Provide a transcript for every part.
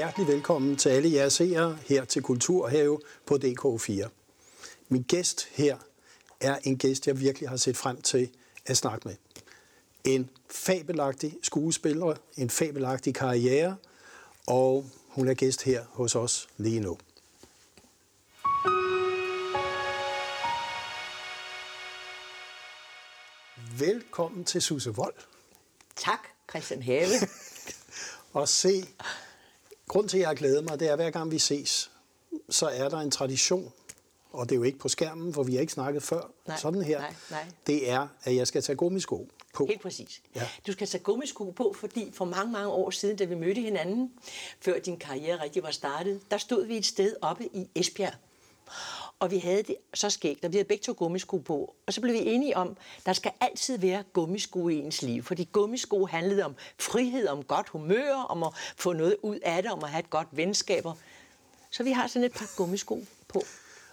hjertelig velkommen til alle jeres seere her til Kulturhave på DK4. Min gæst her er en gæst, jeg virkelig har set frem til at snakke med. En fabelagtig skuespiller, en fabelagtig karriere, og hun er gæst her hos os lige nu. Velkommen til Susse Vold. Tak, Christian Have. Og se, grund til, at jeg glæder mig, det er, at hver gang vi ses, så er der en tradition, og det er jo ikke på skærmen, for vi har ikke snakket før, Nej, sådan her. nej, nej. Det er, at jeg skal tage gummisko på. Helt præcis. Ja. Du skal tage gummisko på, fordi for mange, mange år siden, da vi mødte hinanden, før din karriere rigtig var startet, der stod vi et sted oppe i Esbjerg. Og vi havde det så skægt, og vi havde begge to gummisko på. Og så blev vi enige om, der skal altid være gummisko i ens liv. Fordi gummisko handlede om frihed, om godt humør, om at få noget ud af det, om at have et godt venskaber. Så vi har sådan et par gummisko på.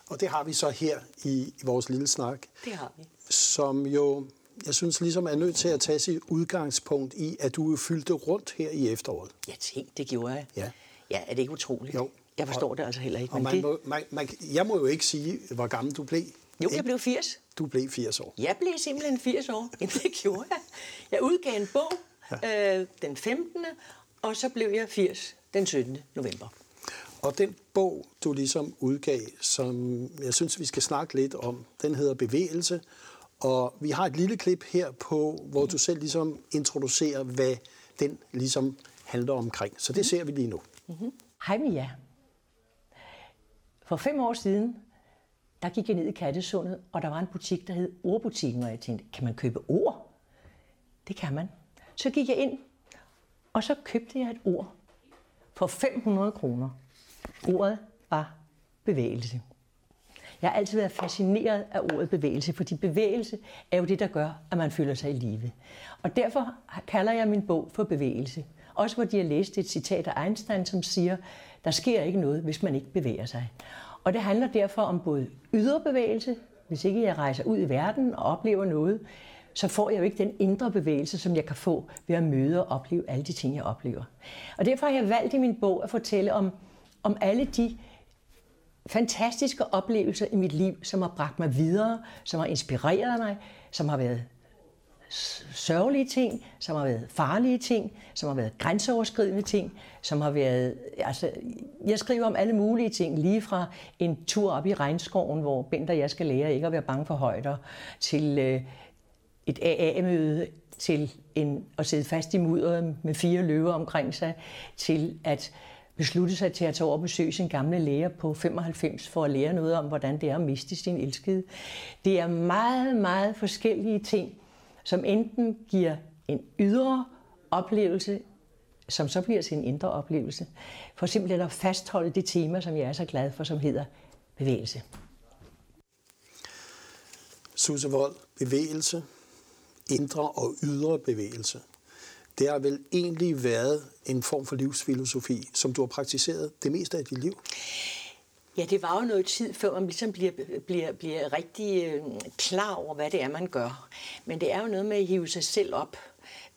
Og det har vi så her i, i vores lille snak, Det har vi. som jo, jeg synes ligesom er nødt til at tage sit udgangspunkt i, at du jo fyldte rundt her i efteråret. Ja, tænk, det gjorde jeg. Ja. Ja, er det ikke utroligt? Jo. Jeg forstår det altså heller ikke. Og Men man det... må, man, man, jeg må jo ikke sige, hvor gammel du blev. Jo, jeg blev 80. Du blev 80 år. Jeg blev simpelthen 80 år. Jamen, det gjorde jeg. Jeg udgav en bog øh, den 15. Og så blev jeg 80 den 17. november. Og den bog, du ligesom udgav, som jeg synes, vi skal snakke lidt om, den hedder Bevægelse. Og vi har et lille klip her på, hvor du selv ligesom introducerer, hvad den ligesom handler omkring. Så det ser vi lige nu. Hej med jer. For fem år siden, der gik jeg ned i Kattesundet, og der var en butik, der hed Ordbutikken, og jeg tænkte, kan man købe ord? Det kan man. Så gik jeg ind, og så købte jeg et ord for 500 kroner. Ordet var bevægelse. Jeg har altid været fascineret af ordet bevægelse, fordi bevægelse er jo det, der gør, at man føler sig i live. Og derfor kalder jeg min bog for bevægelse. Også fordi jeg læste et citat af Einstein, som siger, der sker ikke noget, hvis man ikke bevæger sig. Og det handler derfor om både ydre bevægelse, hvis ikke jeg rejser ud i verden og oplever noget, så får jeg jo ikke den indre bevægelse, som jeg kan få ved at møde og opleve alle de ting, jeg oplever. Og derfor har jeg valgt i min bog at fortælle om, om alle de fantastiske oplevelser i mit liv, som har bragt mig videre, som har inspireret mig, som har været sørgelige ting, som har været farlige ting, som har været grænseoverskridende ting, som har været... Altså, jeg skriver om alle mulige ting, lige fra en tur op i regnskoven, hvor Bent og jeg skal lære ikke at være bange for højder, til øh, et AA-møde, til en, at sidde fast i mudderet med fire løver omkring sig, til at beslutte sig til at tage over og besøge sin gamle læger på 95 for at lære noget om, hvordan det er at miste sin elskede. Det er meget, meget forskellige ting, som enten giver en ydre oplevelse, som så bliver til en indre oplevelse, for simpelthen at fastholde det tema, som jeg er så glad for, som hedder bevægelse. Susse Vold, bevægelse, indre og ydre bevægelse. Det har vel egentlig været en form for livsfilosofi, som du har praktiseret det meste af dit liv? Ja, det var jo noget tid, før man ligesom bliver, bliver, bliver rigtig øh, klar over, hvad det er, man gør. Men det er jo noget med at hive sig selv op.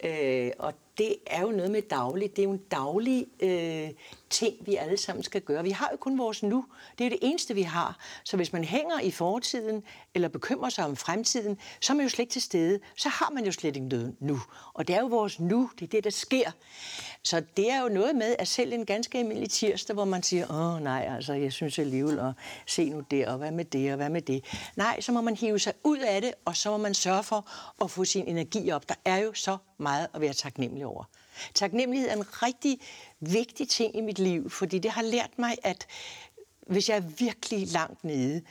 Øh, og det er jo noget med dagligt. Det er jo en daglig øh, ting, vi alle sammen skal gøre. Vi har jo kun vores nu. Det er jo det eneste, vi har. Så hvis man hænger i fortiden, eller bekymrer sig om fremtiden, så er man jo slet ikke til stede. Så har man jo slet ikke noget nu. Og det er jo vores nu. Det er det, der sker. Så det er jo noget med, at selv en ganske almindelig tirsdag, hvor man siger, åh nej, altså, jeg synes alligevel, og se nu der, og hvad med det, og hvad med det. Nej, så må man hive sig ud af det, og så må man sørge for at få sin energi op. Der er jo så meget at være taknemmelig over. Taknemmelighed er en rigtig vigtig ting i mit liv, fordi det har lært mig, at hvis jeg er virkelig langt nede,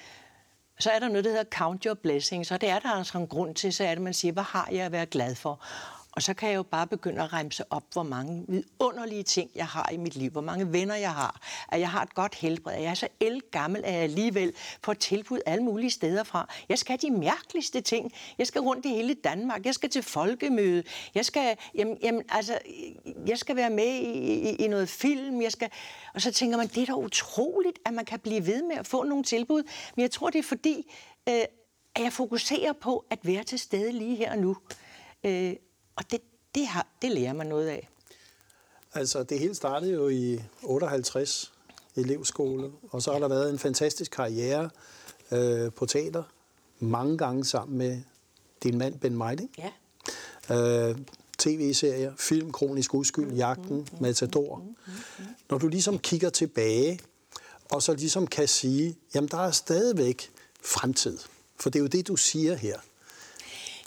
så er der noget, der hedder count your blessings, og det er der altså en grund til, så er det, at man siger, hvad har jeg at være glad for? Og så kan jeg jo bare begynde at remse op, hvor mange vidunderlige ting, jeg har i mit liv, hvor mange venner jeg har, at jeg har et godt helbred, at jeg er så elgammel, at jeg alligevel får tilbud alle mulige steder fra. Jeg skal have de mærkeligste ting. Jeg skal rundt i hele Danmark. Jeg skal til folkemøde. Jeg skal, jamen, jamen, altså, jeg skal være med i, i, i noget film. Jeg skal... Og så tænker man, det er da utroligt, at man kan blive ved med at få nogle tilbud. Men jeg tror, det er fordi, øh, at jeg fokuserer på at være til stede lige her og nu. Øh, og det, det, har, det lærer man noget af. Altså, det hele startede jo i 58 elevskole, og så har der været en fantastisk karriere øh, på teater, mange gange sammen med din mand Ben Meiding. Ja. Øh, tv-serier, film, Kronisk Uskyld, Jagten, Matador. Når du ligesom kigger tilbage, og så ligesom kan sige, jamen der er stadigvæk fremtid. For det er jo det, du siger her.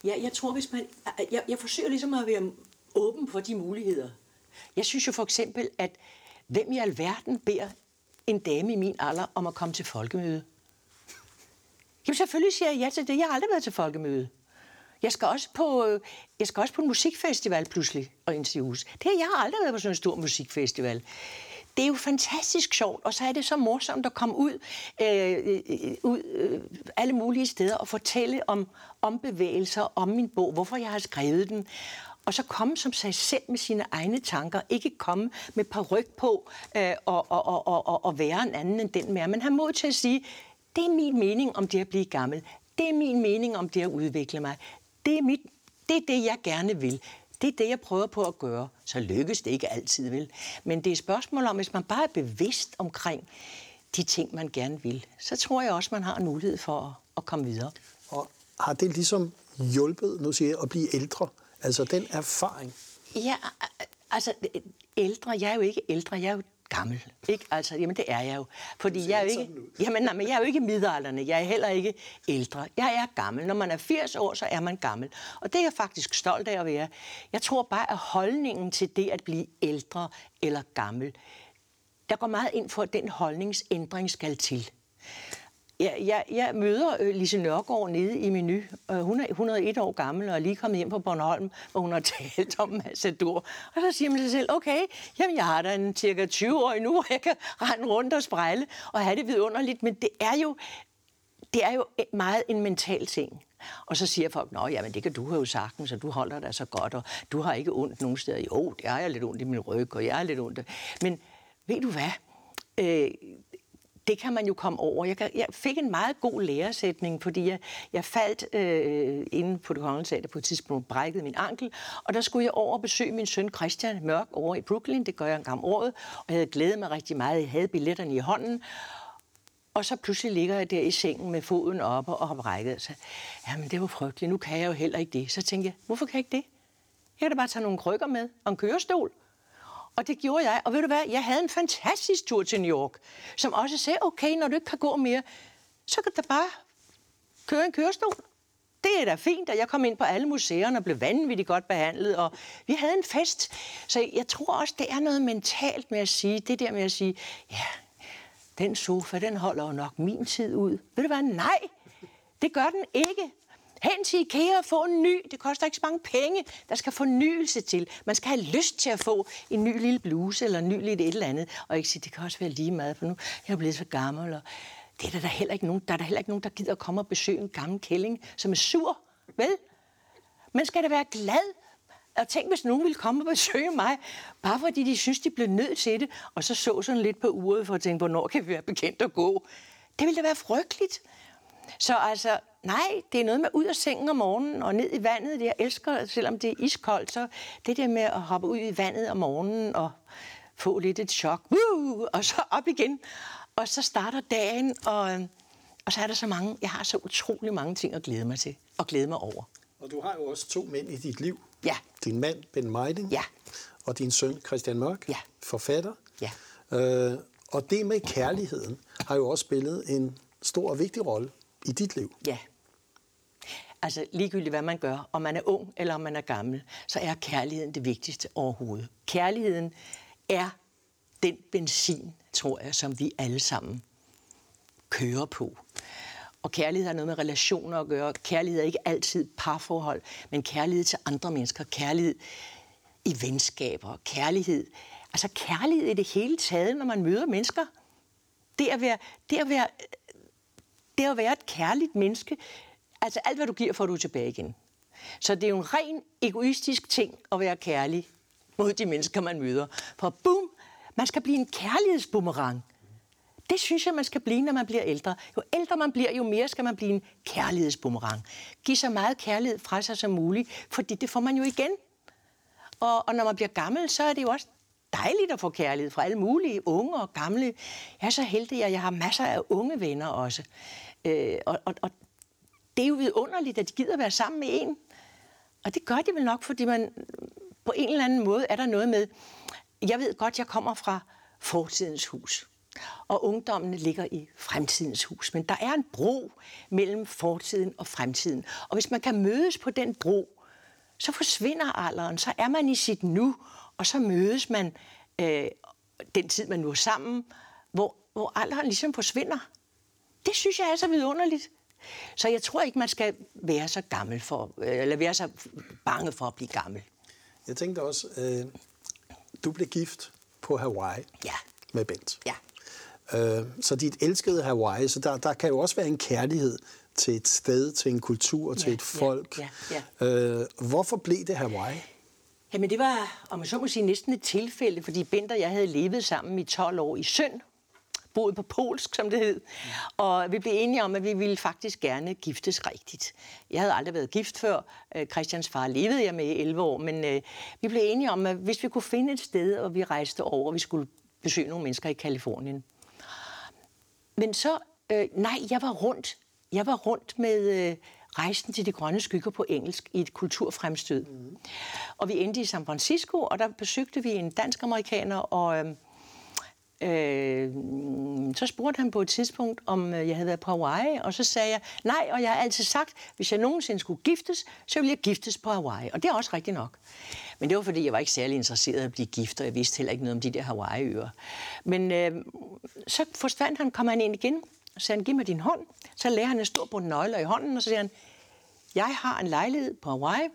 Ja, jeg tror, hvis man... Jeg, jeg forsøger ligesom at være åben for de muligheder. Jeg synes jo for eksempel, at hvem i alverden beder en dame i min alder om at komme til folkemøde? Jamen selvfølgelig siger jeg ja til det. Jeg har aldrig været til folkemøde. Jeg skal også på, øh, jeg skal også på en musikfestival pludselig og interviews. Det, jeg aldrig været på sådan en stor musikfestival. Det er jo fantastisk sjovt, og så er det så morsomt at komme ud, øh, øh, ud øh, alle mulige steder og fortælle om, om bevægelser, om min bog, hvorfor jeg har skrevet den. Og så komme som sig selv med sine egne tanker. Ikke komme med par ryg på øh, og, og, og, og, og være en anden end den mere. Men have mod til at sige, det er min mening om det at blive gammel. Det er min mening om det at udvikle mig. Det er, mit, det, er det, jeg gerne vil. Det er det, jeg prøver på at gøre. Så lykkes det ikke altid, vel? Men det er et spørgsmål om, hvis man bare er bevidst omkring de ting, man gerne vil, så tror jeg også, man har en mulighed for at, komme videre. Og har det ligesom hjulpet, nu siger jeg, at blive ældre? Altså den erfaring? Ja, altså ældre, jeg er jo ikke ældre, jeg er jo gammel. Ikke? Altså, jamen det er jeg jo. Fordi jeg er jo ikke, jamen, nej, men jeg er jo ikke midalderne, jeg er heller ikke ældre. Jeg er gammel. Når man er 80 år, så er man gammel. Og det er jeg faktisk stolt af at være. Jeg tror bare, at holdningen til det at blive ældre eller gammel, der går meget ind for, at den holdningsændring skal til. Jeg, jeg, jeg møder øh, Lise Nørgaard nede i Menu. Øh, hun er 101 år gammel og er lige kommet hjem på Bornholm, hvor hun har talt om Massador. Og så siger man sig selv, okay, jamen jeg har da en cirka 20 år nu, hvor jeg kan rende rundt og sprejle og have det vidunderligt. Men det er jo, det er jo øh, meget en mental ting. Og så siger folk, at jamen det kan du have jo sagtens, så du holder dig så godt, og du har ikke ondt nogen steder. Jo, det har jeg lidt ondt i min ryg, og jeg har lidt ondt. Men ved du hvad? Øh, det kan man jo komme over. Jeg, jeg fik en meget god læresætning, fordi jeg, jeg faldt øh, inde på det kongelige teater på et tidspunkt, brækkede min ankel, og der skulle jeg over og besøge min søn Christian Mørk over i Brooklyn. Det gør jeg en gang om året, og jeg havde glædet mig rigtig meget. Jeg havde billetterne i hånden, og så pludselig ligger jeg der i sengen med foden oppe og har brækket. sig. jamen det var frygteligt, nu kan jeg jo heller ikke det. Så tænkte jeg, hvorfor kan jeg ikke det? Jeg kan da bare tage nogle krykker med og en kørestol. Og det gjorde jeg. Og ved du hvad, jeg havde en fantastisk tur til New York, som også sagde, okay, når du ikke kan gå mere, så kan du bare køre en kørestol. Det er da fint, at jeg kom ind på alle museerne og blev vanvittigt godt behandlet, og vi havde en fest. Så jeg tror også, det er noget mentalt med at sige, det der med at sige, ja, den sofa, den holder jo nok min tid ud. Ved du hvad, nej, det gør den ikke. Hen til IKEA og få en ny. Det koster ikke så mange penge. Der skal fornyelse til. Man skal have lyst til at få en ny lille bluse eller en ny lille et eller andet. Og ikke sige, det kan også være lige meget, for nu jeg er blevet så gammel. Og det er der, der, heller ikke nogen, der er der heller ikke nogen, der gider at komme og besøge en gammel kælling, som er sur. Vel? Man skal da være glad. Og tænk, hvis nogen ville komme og besøge mig, bare fordi de synes, de blev nødt til det, og så så sådan lidt på uret for at tænke, hvornår kan vi være bekendt at gå. Det ville da være frygteligt. Så altså, nej, det er noget med ud af sengen om morgenen og ned i vandet. Jeg elsker, selvom det er iskoldt, så det der med at hoppe ud i vandet om morgenen og få lidt et chok, uh, og så op igen. Og så starter dagen, og, og så er der så mange, jeg har så utrolig mange ting at glæde mig til, og glæde mig over. Og du har jo også to mænd i dit liv. Ja. Din mand, Ben Meiding. Ja. Og din søn, Christian Mørk. Ja. Forfatter. Ja. Øh, og det med kærligheden har jo også spillet en stor og vigtig rolle i dit liv. Ja. Altså ligegyldigt hvad man gør, om man er ung eller om man er gammel, så er kærligheden det vigtigste overhovedet. Kærligheden er den benzin, tror jeg, som vi alle sammen kører på. Og kærlighed har noget med relationer at gøre. Kærlighed er ikke altid parforhold, men kærlighed til andre mennesker. Kærlighed i venskaber. Kærlighed. Altså kærlighed i det hele taget, når man møder mennesker. Det at være, det at være, det at være et kærligt menneske. Altså alt, hvad du giver, får du tilbage igen. Så det er jo en ren egoistisk ting at være kærlig mod de mennesker, man møder. For boom, man skal blive en kærlighedsbumerang. Det synes jeg, man skal blive, når man bliver ældre. Jo ældre man bliver, jo mere skal man blive en kærlighedsbumerang. Giv så meget kærlighed fra sig som muligt, fordi det får man jo igen. Og, og når man bliver gammel, så er det jo også dejligt at få kærlighed fra alle mulige, unge og gamle. Jeg er så heldig, at jeg har masser af unge venner også. Øh, og, og, og det er jo vidunderligt, at de gider være sammen med en. Og det gør de vel nok, fordi man på en eller anden måde er der noget med... Jeg ved godt, jeg kommer fra fortidens hus og ungdommen ligger i fremtidens hus. Men der er en bro mellem fortiden og fremtiden. Og hvis man kan mødes på den bro, så forsvinder alderen, så er man i sit nu, og så mødes man øh, den tid, man nu er sammen, hvor, hvor alderen ligesom forsvinder. Det synes jeg er så vidunderligt. Så jeg tror ikke, man skal være så gammel for, øh, eller være så bange for at blive gammel. Jeg tænkte også, øh, du blev gift på Hawaii ja. med Bent. Ja. Øh, så dit elskede Hawaii, så der, der kan jo også være en kærlighed til et sted, til en kultur, til Ja, et folk. ja, ja, Øh, hvorfor blev det Hawaii? Jamen det var, om man så må sige, næsten et tilfælde, fordi Bent og jeg havde levet sammen i 12 år i Søn, boet på polsk, som det hed. Og vi blev enige om, at vi ville faktisk gerne giftes rigtigt. Jeg havde aldrig været gift før. Øh, Christians far levede jeg med i 11 år, men øh, vi blev enige om, at hvis vi kunne finde et sted, og vi rejste over, og vi skulle besøge nogle mennesker i Kalifornien. Men så, øh, nej, jeg var rundt. Jeg var rundt med øh, Rejsen til de grønne skygger på engelsk i et kulturfremstød. Mm. Og vi endte i San Francisco, og der besøgte vi en dansk-amerikaner, og øh, øh, så spurgte han på et tidspunkt, om øh, jeg havde været på Hawaii, og så sagde jeg, nej, og jeg har altid sagt, hvis jeg nogensinde skulle giftes, så ville jeg giftes på Hawaii. Og det er også rigtigt nok. Men det var, fordi jeg var ikke særlig interesseret i at blive gift, og jeg vidste heller ikke noget om de der Hawaii-øer. Men øh, så forsvandt han, kom han ind igen, så sagde han, giv mig din hånd. Så lagde han en stor bundt nøgler i hånden, og så sagde han, jeg har en lejlighed på Hawaii.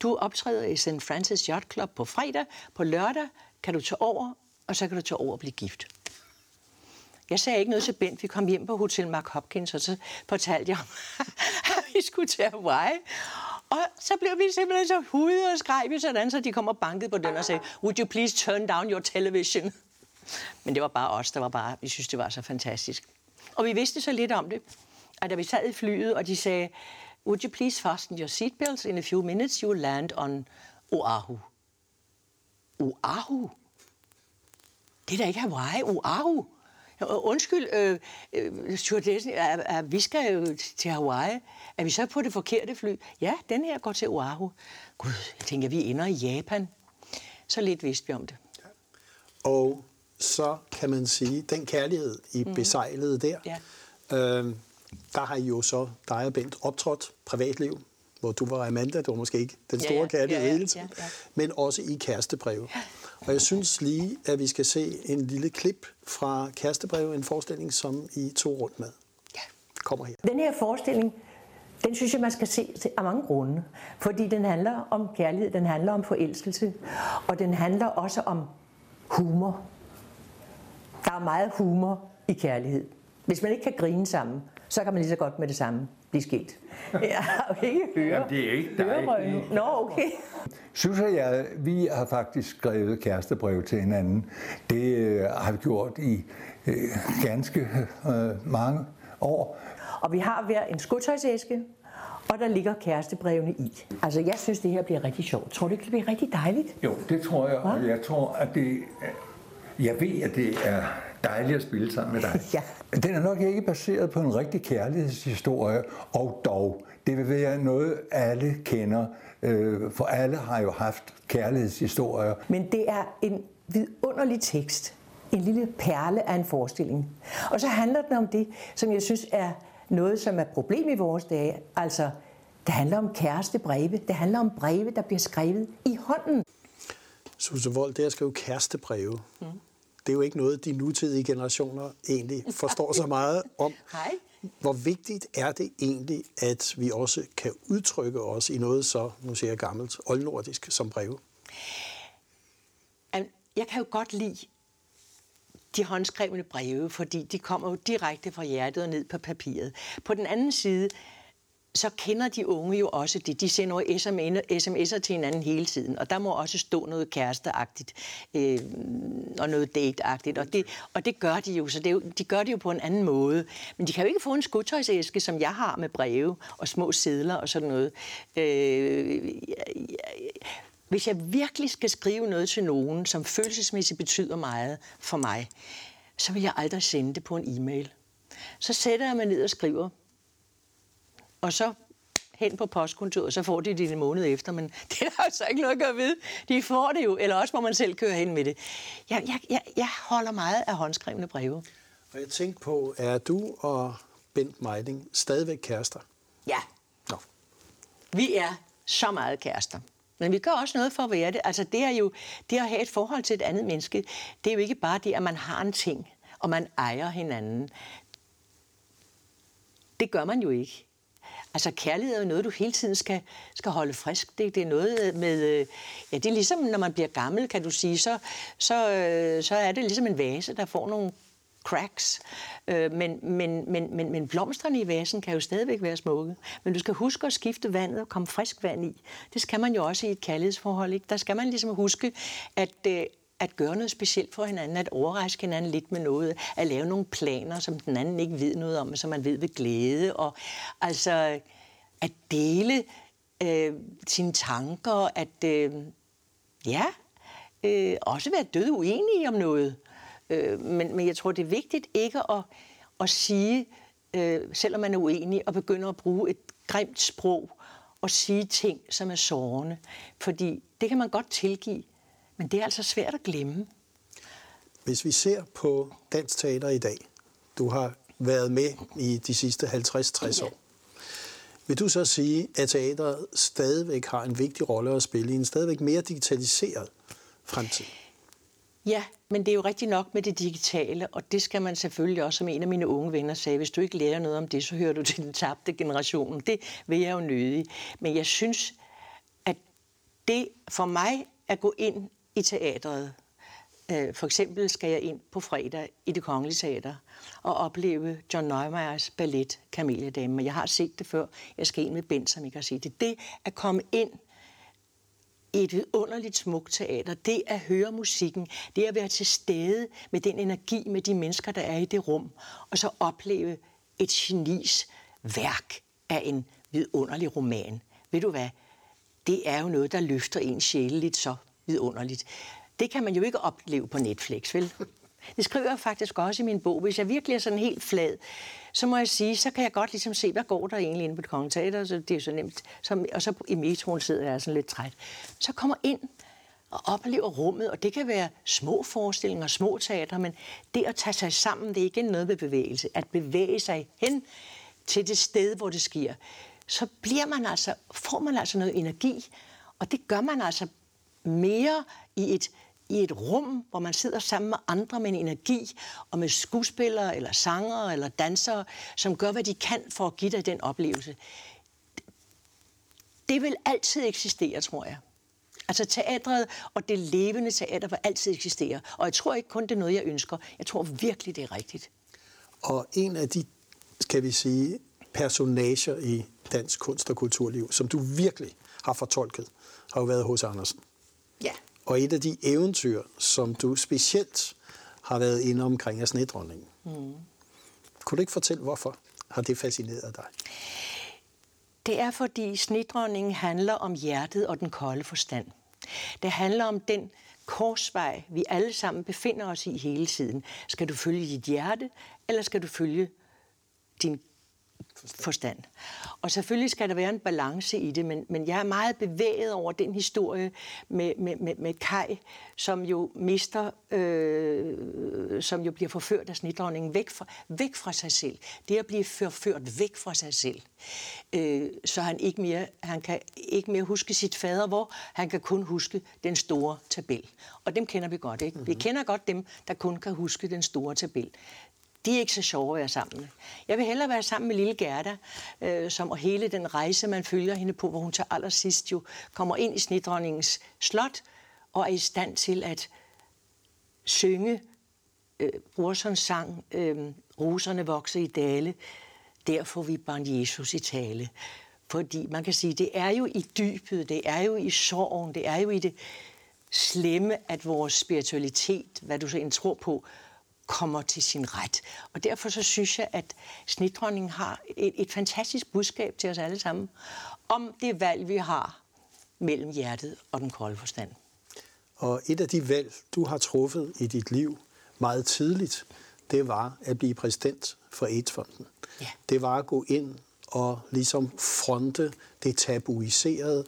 Du optræder i St. Francis Yacht Club på fredag. På lørdag kan du tage over, og så kan du tage over og blive gift. Jeg sagde ikke noget til Bent. Vi kom hjem på Hotel Mark Hopkins, og så fortalte jeg at vi skulle til Hawaii. Og så blev vi simpelthen så hude og skreg vi sådan, så de kom og bankede på den og sagde, would you please turn down your television? Men det var bare os, der var bare, vi synes, det var så fantastisk. Og vi vidste så lidt om det, at da vi sad i flyet, og de sagde, would you please fasten your seatbelts? In a few minutes you will land on Oahu. Oahu? Det er da ikke Hawaii, Oahu. Undskyld, øh, øh, stewardessen, er, er, vi skal jo til Hawaii. Er vi så på det forkerte fly? Ja, den her går til Oahu. Gud, jeg tænker, vi ender i Japan. Så lidt vidste vi om det. Ja. Og så kan man sige, den kærlighed, I mm. besejlede der, Ja. øh, der har I jo så, dig og Bent, optrådt privatliv, hvor du var Amanda, det var måske ikke den Ja, store ja. kærlighed Ja, ja, hele tiden, ja, ja. men også i kærestebreve. Og jeg synes lige, at vi skal se en lille klip fra Kærestebreve, en forestilling, som I tog rundt med. Ja. Kommer her. Den her forestilling, den synes jeg, man skal se af mange grunde. Fordi den handler om kærlighed, den handler om forelskelse, og den handler også om humor. Der er meget humor i kærlighed. Hvis man ikke kan grine sammen, så kan man lige så godt med det samme blive skilt. Jeg har jo ikke høre. Jamen, det er ikke dig. Nå, okay. Synes jeg, vi har faktisk skrevet kærestebrev til hinanden. Det øh, har vi gjort i øh, ganske øh, mange år. Og vi har hver en skotøjsæske, og der ligger kærestebrevene i. Altså, jeg synes, det her bliver rigtig sjovt. Tror du ikke, det bliver rigtig dejligt? Jo, det tror jeg, og Hva? jeg tror, at det... øh, Jeg ved, at det er dejligt at spille sammen med dig. Ja. Den er nok ikke baseret på en rigtig kærlighedshistorie, og dog, det vil være noget, alle kender, øh, for alle har jo haft kærlighedshistorier. Men det er en vidunderlig tekst. En lille perle af en forestilling. Og så handler den om det, som jeg synes er noget, som er et problem i vores dage. Altså, det handler om kærestebreve. Det handler om breve, der bliver skrevet i hånden. Susse Vold, det at skrive kærestebreve, mm. Det er jo ikke noget, de nutidige generationer egentlig forstår så meget om. Hej. Hvor vigtigt er det egentlig, at vi også kan udtrykke os i noget så, nu siger jeg gammelt, oldnordisk som breve? Jeg kan jo godt lide de håndskrevne breve, fordi de kommer jo direkte fra hjertet og ned på papiret. På den anden side, så kender de unge jo også det. De sender jo sms'er til hinanden hele tiden, og der må også stå noget kæresteagtigt øh, og noget dateagtigt, og det, og det gør de jo, så det er jo, de gør det jo på en anden måde. Men de kan jo ikke få en skudtøjsæske, som jeg har med breve og små sedler og sådan noget. Øh, hvis jeg virkelig skal skrive noget til nogen, som følelsesmæssigt betyder meget for mig, så vil jeg aldrig sende det på en e-mail. Så sætter jeg mig ned og skriver, og så hen på postkontoret, så får de det en måned efter, men det er altså ikke noget at gøre ved. De får det jo, eller også må man selv køre hen med det. Jeg, jeg, jeg, jeg holder meget af håndskrevne breve. Og jeg tænkte på, er du og Bent Meiding stadigvæk kærester? Ja. Nå. Vi er så meget kærester. Men vi gør også noget for at være det. Altså det er jo det at have et forhold til et andet menneske. Det er jo ikke bare det, at man har en ting, og man ejer hinanden. Det gør man jo ikke. Altså kærlighed er jo noget, du hele tiden skal, skal holde frisk. Det, det er noget med, øh, ja det er ligesom, når man bliver gammel, kan du sige, så, så, øh, så er det ligesom en vase, der får nogle cracks. Øh, men, men, men, men, men blomsterne i vasen kan jo stadigvæk være smukke. Men du skal huske at skifte vandet og komme frisk vand i. Det skal man jo også i et kærlighedsforhold. Ikke? Der skal man ligesom huske, at, øh, at gøre noget specielt for hinanden, at overraske hinanden lidt med noget, at lave nogle planer, som den anden ikke ved noget om, som man ved ved glæde, og altså at dele øh, sine tanker, at øh, ja, øh, også være død uenige om noget. Øh, men, men jeg tror, det er vigtigt ikke at, at sige, øh, selvom man er uenig, og begynde at bruge et grimt sprog og sige ting, som er sårende. Fordi det kan man godt tilgive, men det er altså svært at glemme. Hvis vi ser på dansk teater i dag, du har været med i de sidste 50-60 år. Vil du så sige, at teateret stadigvæk har en vigtig rolle at spille i en stadigvæk mere digitaliseret fremtid? Ja, men det er jo rigtigt nok med det digitale, og det skal man selvfølgelig også, som en af mine unge venner sagde, hvis du ikke lærer noget om det, så hører du til den tabte generation. Det vil jeg jo nødig. Men jeg synes, at det for mig at gå ind i teatret. Øh, for eksempel skal jeg ind på fredag i det kongelige teater og opleve John Neumeyers ballet Kameliedame. Jeg har set det før. Jeg skal ind med Bent, som I kan se det. Det at komme ind i et vidunderligt smukt teater, det at høre musikken, det at være til stede med den energi, med de mennesker, der er i det rum, og så opleve et genis værk af en vidunderlig roman. Ved du hvad? Det er jo noget, der løfter en sjæleligt så vidunderligt. Det kan man jo ikke opleve på Netflix, vel? Det skriver jeg faktisk også i min bog. Hvis jeg virkelig er sådan helt flad, så må jeg sige, så kan jeg godt ligesom se, hvad går der egentlig inde på det kongelige teater, så det er så nemt. Så, og så i metroen sidder jeg sådan lidt træt. Så kommer ind og oplever rummet, og det kan være små forestillinger, små teater, men det at tage sig sammen, det er ikke noget ved bevægelse. At bevæge sig hen til det sted, hvor det sker, så bliver man altså, får man altså noget energi, og det gør man altså mere i et, i et rum, hvor man sidder sammen med andre med en energi, og med skuespillere, eller sangere, eller dansere, som gør, hvad de kan for at give dig den oplevelse. Det vil altid eksistere, tror jeg. Altså teatret og det levende teater vil altid eksistere. Og jeg tror ikke kun, det er noget, jeg ønsker. Jeg tror virkelig, det er rigtigt. Og en af de, skal vi sige, personager i dansk kunst og kulturliv, som du virkelig har fortolket, har jo været hos Andersen. Ja. Og et af de eventyr, som du specielt har været inde omkring, er snedronningen. Mm. Kunne du ikke fortælle, hvorfor har det fascineret dig? Det er, fordi snedronningen handler om hjertet og den kolde forstand. Det handler om den korsvej, vi alle sammen befinder os i hele tiden. Skal du følge dit hjerte, eller skal du følge din forstand. Og selvfølgelig skal der være en balance i det, men, men jeg er meget bevæget over den historie med, med, med, med Kai, som jo mister, øh, som jo bliver forført af snitdronningen væk fra, væk fra sig selv. Det at blive forført væk fra sig selv. Øh, så han ikke mere, han kan ikke mere huske sit fader, hvor han kan kun huske den store tabel. Og dem kender vi godt, ikke? Mm-hmm. Vi mhm. kender godt dem, der kun kan huske den store tabel de er ikke så sjove at være sammen med. Jeg vil hellere være sammen med lille Gerda, øh, som og hele den rejse, man følger hende på, hvor hun til allersidst jo kommer ind i snedronningens slot og er i stand til at synge øh, Brorsons sang øh, Roserne vokser i dale, der får vi barn Jesus i tale. Fordi man kan sige, det er jo i dybet, det er jo i sorgen, det er jo i det slemme, at vores spiritualitet, hvad du så end tror på, kommer til sin ret. Og derfor så synes jeg, at snitdronningen har et, et fantastisk budskab til os alle sammen om det valg, vi har mellem hjertet og den kolde forstand. Og et af de valg, du har truffet i dit liv meget tidligt, det var at blive præsident for AIDS-fonden. Ja. Det var at gå ind og ligesom fronte det tabuiserede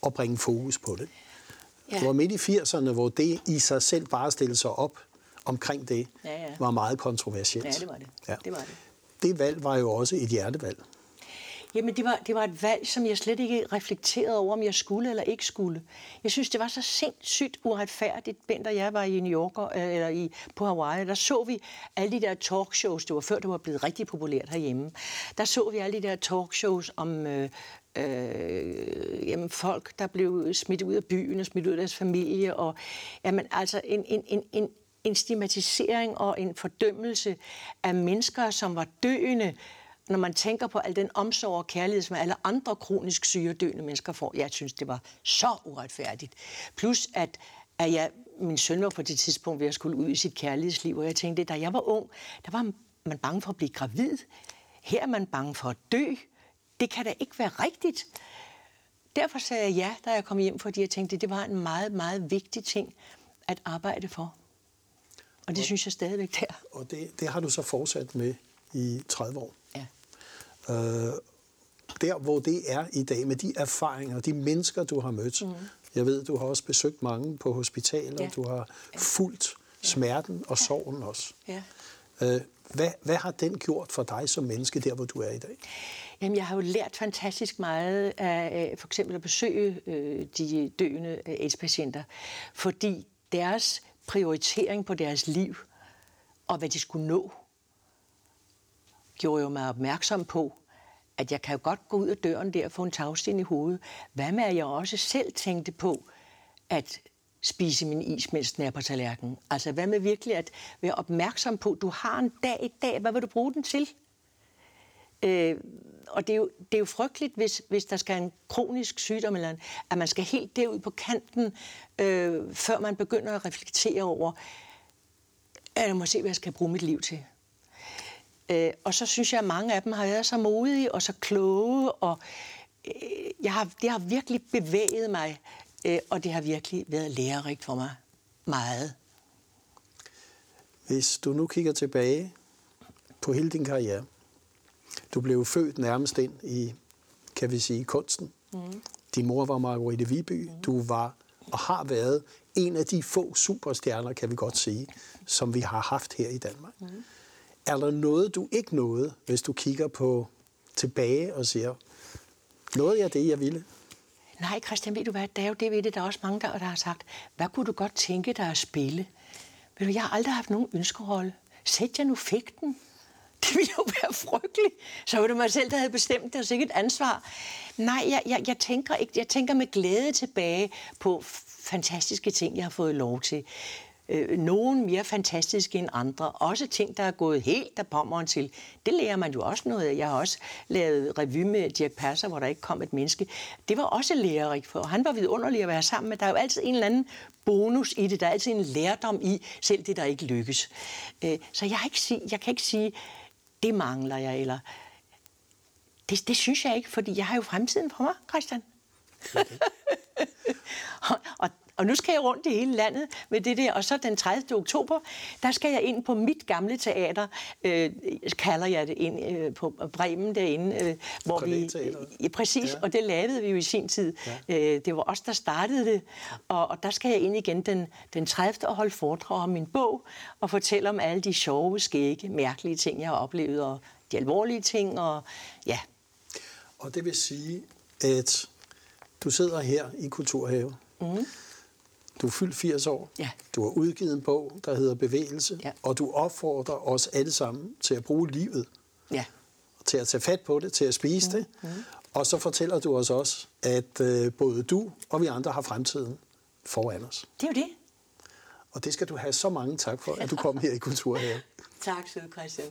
og bringe fokus på det. Ja. Det var midt i 80'erne, hvor det i sig selv bare stille sig op omkring det, Ja, ja. var meget kontroversielt. Ja, det var det. Ja. det, var det. Det valg var jo også et hjertevalg. Jamen, det var, det var et valg, som jeg slet ikke reflekterede over, om jeg skulle eller ikke skulle. Jeg synes, det var så sindssygt uretfærdigt. Bent og jeg var i New York, øh, eller i, på Hawaii, der så vi alle de der talkshows. Det var før, det var blevet rigtig populært herhjemme. Der så vi alle de der talkshows om øh, øh, jamen, folk, der blev smidt ud af byen og smidt ud af deres familie. Og, jamen, altså en, en, en, en, en stigmatisering og en fordømmelse af mennesker, som var døende, når man tænker på al den omsorg og kærlighed, som alle andre kronisk syge og døende mennesker får. Jeg synes, det var så uretfærdigt. Plus, at, at jeg, min søn var på det tidspunkt ved at skulle ud i sit kærlighedsliv, og jeg tænkte, da jeg var ung, der var man bange for at blive gravid. Her er man bange for at dø. Det kan da ikke være rigtigt. Derfor sagde jeg ja, da jeg kom hjem, fordi jeg tænkte, det var en meget, meget vigtig ting at arbejde for. Og det synes jeg stadigvæk der. Og det, det har du så fortsat med i 30 år. Ja. Øh, der, hvor det er i dag, med de erfaringer, de mennesker, du har mødt. Mm. Jeg ved, du har også besøgt mange på hospitaler. Ja. Du har fulgt smerten og sorgen også. Ja. Øh, hvad, hvad har den gjort for dig som menneske, der hvor du er i dag? Jamen, jeg har jo lært fantastisk meget af for eksempel at besøge øh, de døende øh, AIDS-patienter, fordi deres prioritering på deres liv og hvad de skulle nå, gjorde jo mig opmærksom på, at jeg kan jo godt gå ud af døren der og få en tagsten i hovedet. Hvad med, at jeg også selv tænkte på at spise min is, mens den er på tallerkenen? Altså, hvad med virkelig at være opmærksom på, at du har en dag i dag, hvad vil du bruge den til? Øh, og det er, jo, det er jo frygteligt, hvis, hvis der skal en kronisk sygdom, eller en, at man skal helt derud på kanten, øh, før man begynder at reflektere over, at jeg må se, hvad jeg skal bruge mit liv til. Øh, og så synes jeg, at mange af dem har været så modige og så kloge, og øh, jeg har, det har virkelig bevæget mig, øh, og det har virkelig været lærerigt for mig. Meget. Hvis du nu kigger tilbage på hele din karriere, du blev født nærmest ind i, kan vi sige, kunsten. Mm. Din mor var Margrethe Viby. Mm. Du var og har været en af de få superstjerner, kan vi godt sige, som vi har haft her i Danmark. Mm. Er der noget, du ikke nåede, hvis du kigger på tilbage og siger, nåede jeg det, jeg ville? Nej, Christian, ved du hvad, det er jo det ved det, der er også mange, der, der har sagt, hvad kunne du godt tænke dig at spille? Ved du, jeg har aldrig haft nogen ønskerolle. Sæt jeg nu fik den. Det ville jo være frygteligt. Så var det mig selv, der havde bestemt det, og sikkert ansvar. Nej, jeg, jeg, jeg, tænker ikke, jeg tænker med glæde tilbage på fantastiske ting, jeg har fået lov til. Øh, nogen mere fantastiske end andre. Også ting, der er gået helt der pommeren til. Det lærer man jo også noget af. Jeg har også lavet revy med Dirk Passer, hvor der ikke kom et menneske. Det var også lærerigt for. Han var vidunderlig at være sammen med. Der er jo altid en eller anden bonus i det. Der er altid en lærdom i selv det, der ikke lykkes. Øh, så jeg, har ikke sige, jeg kan ikke sige, det mangler jeg, eller... Det, det synes jeg ikke, fordi jeg har jo fremtiden for mig, Christian. Okay. og, og, og nu skal jeg rundt i hele landet med det der, og så den 30. oktober, der skal jeg ind på mit gamle teater, øh, kalder jeg det, ind øh, på Bremen derinde, øh, hvor vi... Ja, præcis, ja. og det lavede vi jo i sin tid. Ja. Øh, det var os, der startede det, og, og der skal jeg ind igen den, den 30. og holde foredrag om min bog, og fortælle om alle de sjove, skægge, mærkelige ting, jeg har oplevet, og de alvorlige ting, og ja. Og det vil sige, at du sidder her i Kulturhave. Mm. Du er fyldt 80 år. Ja. Du har udgivet en bog, der hedder Bevægelse. Ja. Og du opfordrer os alle sammen til at bruge livet. Ja. Til at tage fat på det, til at spise mm. det. Mm. Og så fortæller du os også, at øh, både du og vi andre har fremtiden foran os. Det er jo det. Og det skal du have så mange tak for, at du kom her i Kulturhave. tak, søde Christian.